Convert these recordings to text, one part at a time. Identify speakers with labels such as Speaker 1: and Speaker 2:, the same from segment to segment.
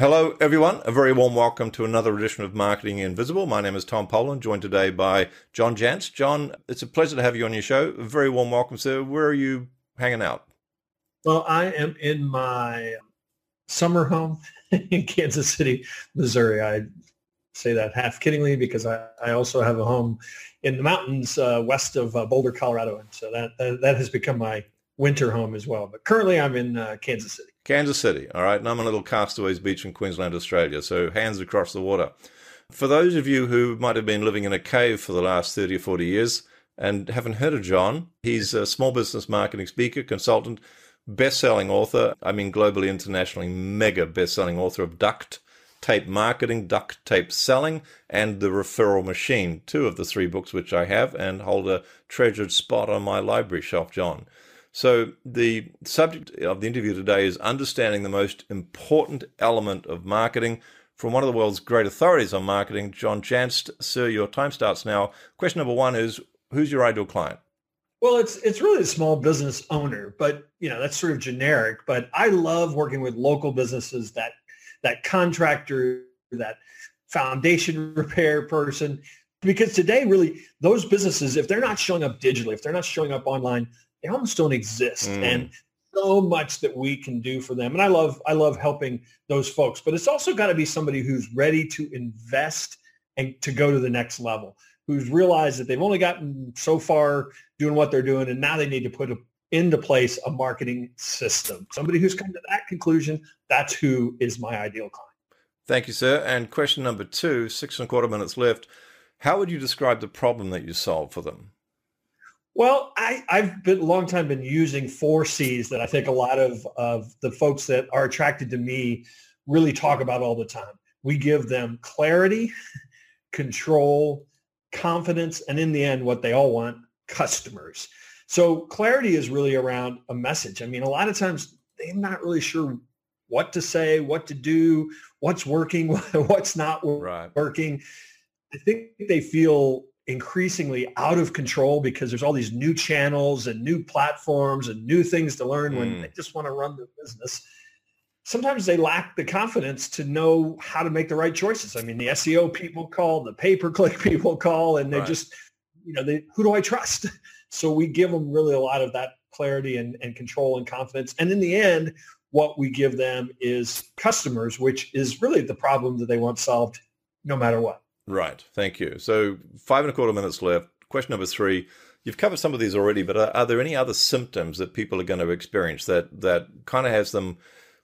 Speaker 1: Hello, everyone. A very warm welcome to another edition of Marketing Invisible. My name is Tom Poland, joined today by John Jantsch. John, it's a pleasure to have you on your show. A very warm welcome, sir. Where are you hanging out?
Speaker 2: Well, I am in my summer home in Kansas City, Missouri. I say that half kiddingly because I, I also have a home in the mountains uh, west of uh, Boulder, Colorado. And so that, that, that, has become my winter home as well. But currently I'm in uh, Kansas City.
Speaker 1: Kansas City. All right. And I'm a little castaways beach in Queensland, Australia. So hands across the water. For those of you who might have been living in a cave for the last 30 or 40 years and haven't heard of John, he's a small business marketing speaker, consultant, best-selling author. I mean, globally, internationally, mega best-selling author of Duct Tape Marketing, Duct Tape Selling, and The Referral Machine, two of the three books which I have and hold a treasured spot on my library shelf, John. So, the subject of the interview today is understanding the most important element of marketing from one of the world's great authorities on marketing, John Jantsch. Sir, your time starts now. Question number one is Who's your ideal client?
Speaker 2: Well, it's it's really a small business owner, but you know that's sort of generic. But I love working with local businesses that that contractor, that foundation repair person, because today really those businesses, if they're not showing up digitally, if they're not showing up online, they almost don't exist. Mm. And so much that we can do for them. And I love I love helping those folks, but it's also got to be somebody who's ready to invest and to go to the next level, who's realized that they've only gotten so far doing what they're doing and now they need to put a, into place a marketing system. Somebody who's come to that conclusion, that's who is my ideal client.
Speaker 1: Thank you, sir. And question number two, six and a quarter minutes left. How would you describe the problem that you solve for them?
Speaker 2: Well, I, have been a long time been using four C's that I think a lot of, of the folks that are attracted to me really talk mm-hmm. about all the time. We give them clarity, control, confidence, and in the end, what they all want, customers. So clarity is really around a message. I mean, a lot of times they're not really sure what to say, what to do, what's working, what's not right. working. I think they feel increasingly out of control because there's all these new channels and new platforms and new things to learn mm. when they just want to run their business. Sometimes they lack the confidence to know how to make the right choices. I mean, the SEO people call, the pay-per-click people call, and they right. just, you know, they, who do I trust? So we give them really a lot of that clarity and, and control and confidence. And in the end, what we give them is customers, which is really the problem that they want solved no matter what.
Speaker 1: Right. Thank you. So five and a quarter minutes left. Question number three. You've covered some of these already, but are, are there any other symptoms that people are going to experience that that kind of has them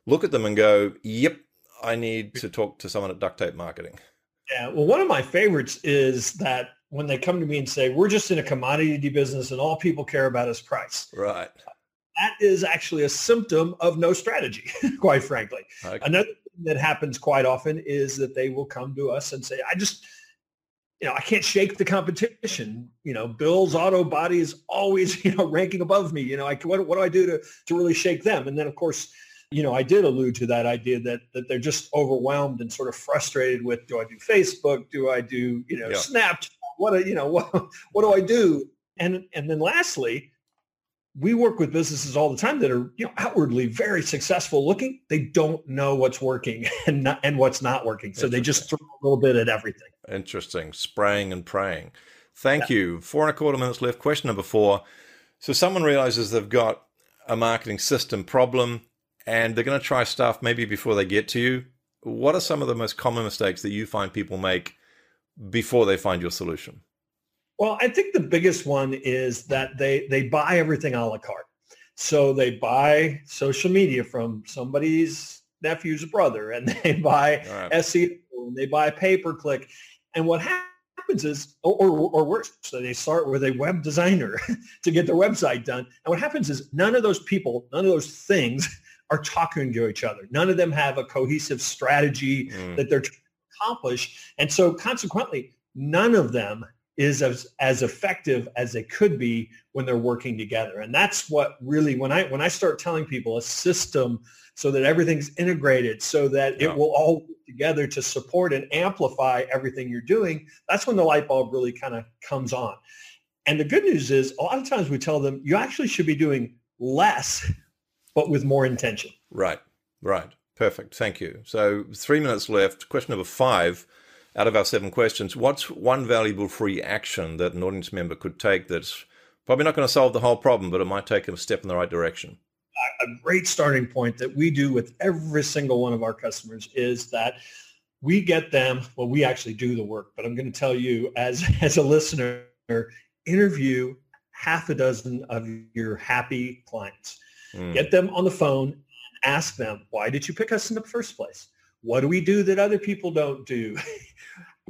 Speaker 1: look at them and go, "Yep, I need to talk to someone at Duct Tape Marketing."
Speaker 2: Yeah. Well, one of my favorites is that when they come to me and say, "We're just in a commodity business, and all people care about is price."
Speaker 1: Right.
Speaker 2: That is actually a symptom of no strategy, quite frankly. Okay. Another that happens quite often is that they will come to us and say, "I just." you know, I can't shake the competition. You know, Bill's Auto Body is always, you know, ranking above me. You know, I, what, what do I do to, to really shake them? And then, of course, you know, I did allude to that idea that that they're just overwhelmed and sort of frustrated with, do I do Facebook? Do I do, you know, yeah. Snapchat? What, you know, what, what do I do? And, and then lastly, we work with businesses all the time that are you know outwardly very successful looking. They don't know what's working and not, and what's not working. So they just throw a little bit at everything.
Speaker 1: Interesting. Spraying and praying. Thank yeah. you. Four and a quarter minutes left. Question number four. So someone realizes they've got a marketing system problem and they're going to try stuff maybe before they get to you. What are some of the most common mistakes that you find people make before they find your solution
Speaker 2: well, I think the biggest one is that they they buy everything a la carte. So they buy social media from somebody's nephew's brother, and they buy right. SEO, and they buy pay per click. And what happens is, or, or, or worse, so they start with a web designer to get their website done. And what happens is none of those people, none of those things are talking to each other. None of them have a cohesive strategy mm. that they're trying to accomplish. And so consequently, none of them is as, as effective as they could be when they're working together. And that's what really, when I, when I start telling people a system so that everything's integrated so that yeah. it will all work together to support and amplify everything you're doing, that's when the light bulb really kind of comes on. And the good news is a lot of times we tell them you actually should be doing less, but with more intention.
Speaker 1: Right. Right. Perfect. Thank you. So, three minutes left. Question number five out of our seven questions. What's one valuable free action that an audience member could take that's probably not going to solve the whole problem, but it might take them a step in the right direction?
Speaker 2: A great starting point that we do with every single one of our customers is that we get them, well, we actually do the work, but I'm going to tell you as, as a listener, interview half a dozen of your happy clients. Mm. Get them on the phone, ask them, why did you pick us in the first place? What do we do that other people don't do?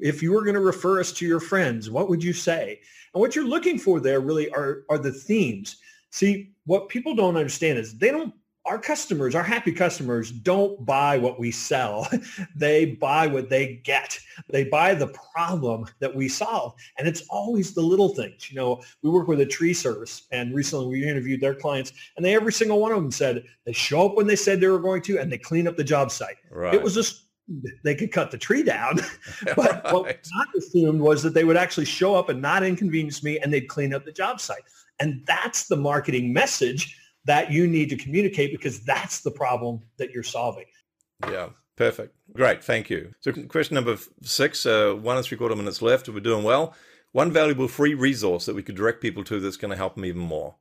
Speaker 2: if you were going to refer us to your friends, what would you say? And what you're looking for there really are, are the themes. See, what people don't understand is they don't our customers, our happy customers don't buy what we sell. they buy what they get. They buy the problem that we solve. And it's always the little things. You know, we work with a tree service and recently we interviewed their clients and they, every single one of them said they show up when they said they were going to and they clean up the job site. Right. It was just they could cut the tree down. but right. what was not assumed was that they would actually show up and not inconvenience me and they'd clean up the job site. And that's the marketing message that you need to communicate because that's the problem that you're solving.
Speaker 1: Yeah, perfect. Great. Thank you. So, question number six, uh, one and three quarter minutes left. We're doing well. One valuable free resource that we could direct people to that's going to help them even more.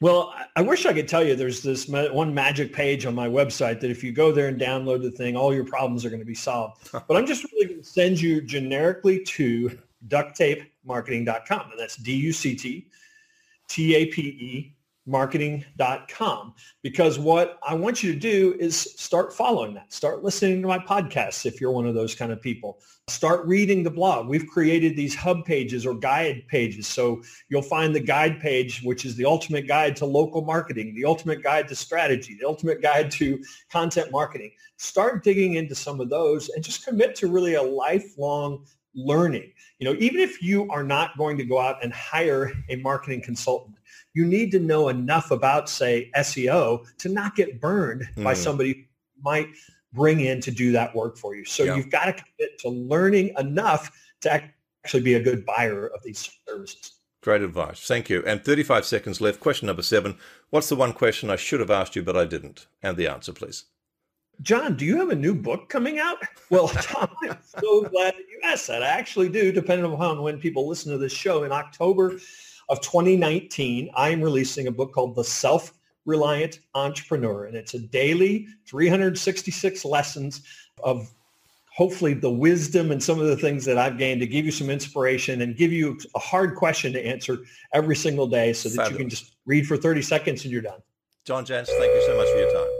Speaker 2: Well, I wish I could tell you there's this one magic page on my website that if you go there and download the thing, all your problems are going to be solved. but I'm just really going to send you generically to ducttapemarketing.com. And that's D-U-C-T T-A-P-E marketing.com because what I want you to do is start following that. Start listening to my podcasts if you're one of those kind of people. Start reading the blog. We've created these hub pages or guide pages. So you'll find the guide page, which is the ultimate guide to local marketing, the ultimate guide to strategy, the ultimate guide to content marketing. Start digging into some of those and just commit to really a lifelong learning. You know, even if you are not going to go out and hire a marketing consultant, you need to know enough about, say, SEO to not get burned mm. by hmm. somebody might bring in to do that work for you. So yeah. you've got to commit to learning enough to actually be a good buyer of these services.
Speaker 1: Great advice. Thank you. And 35 seconds left. Question number seven. What's the one question I should have asked you, but I didn't? And the answer, please.
Speaker 2: John, do you have a new book coming out? Well, Tom, I'm so glad that you asked that. I actually do, depending upon when people listen to this show. In October, of 2019, I am releasing a book called The Self-Reliant Entrepreneur, and it's a daily 366 lessons of hopefully the wisdom and some of the things that I've gained to give you some inspiration and give you a hard question to answer every single day so that Fabulous. you can just read for 30 seconds and you're done.
Speaker 1: John Jantsch, thank you so much for your time.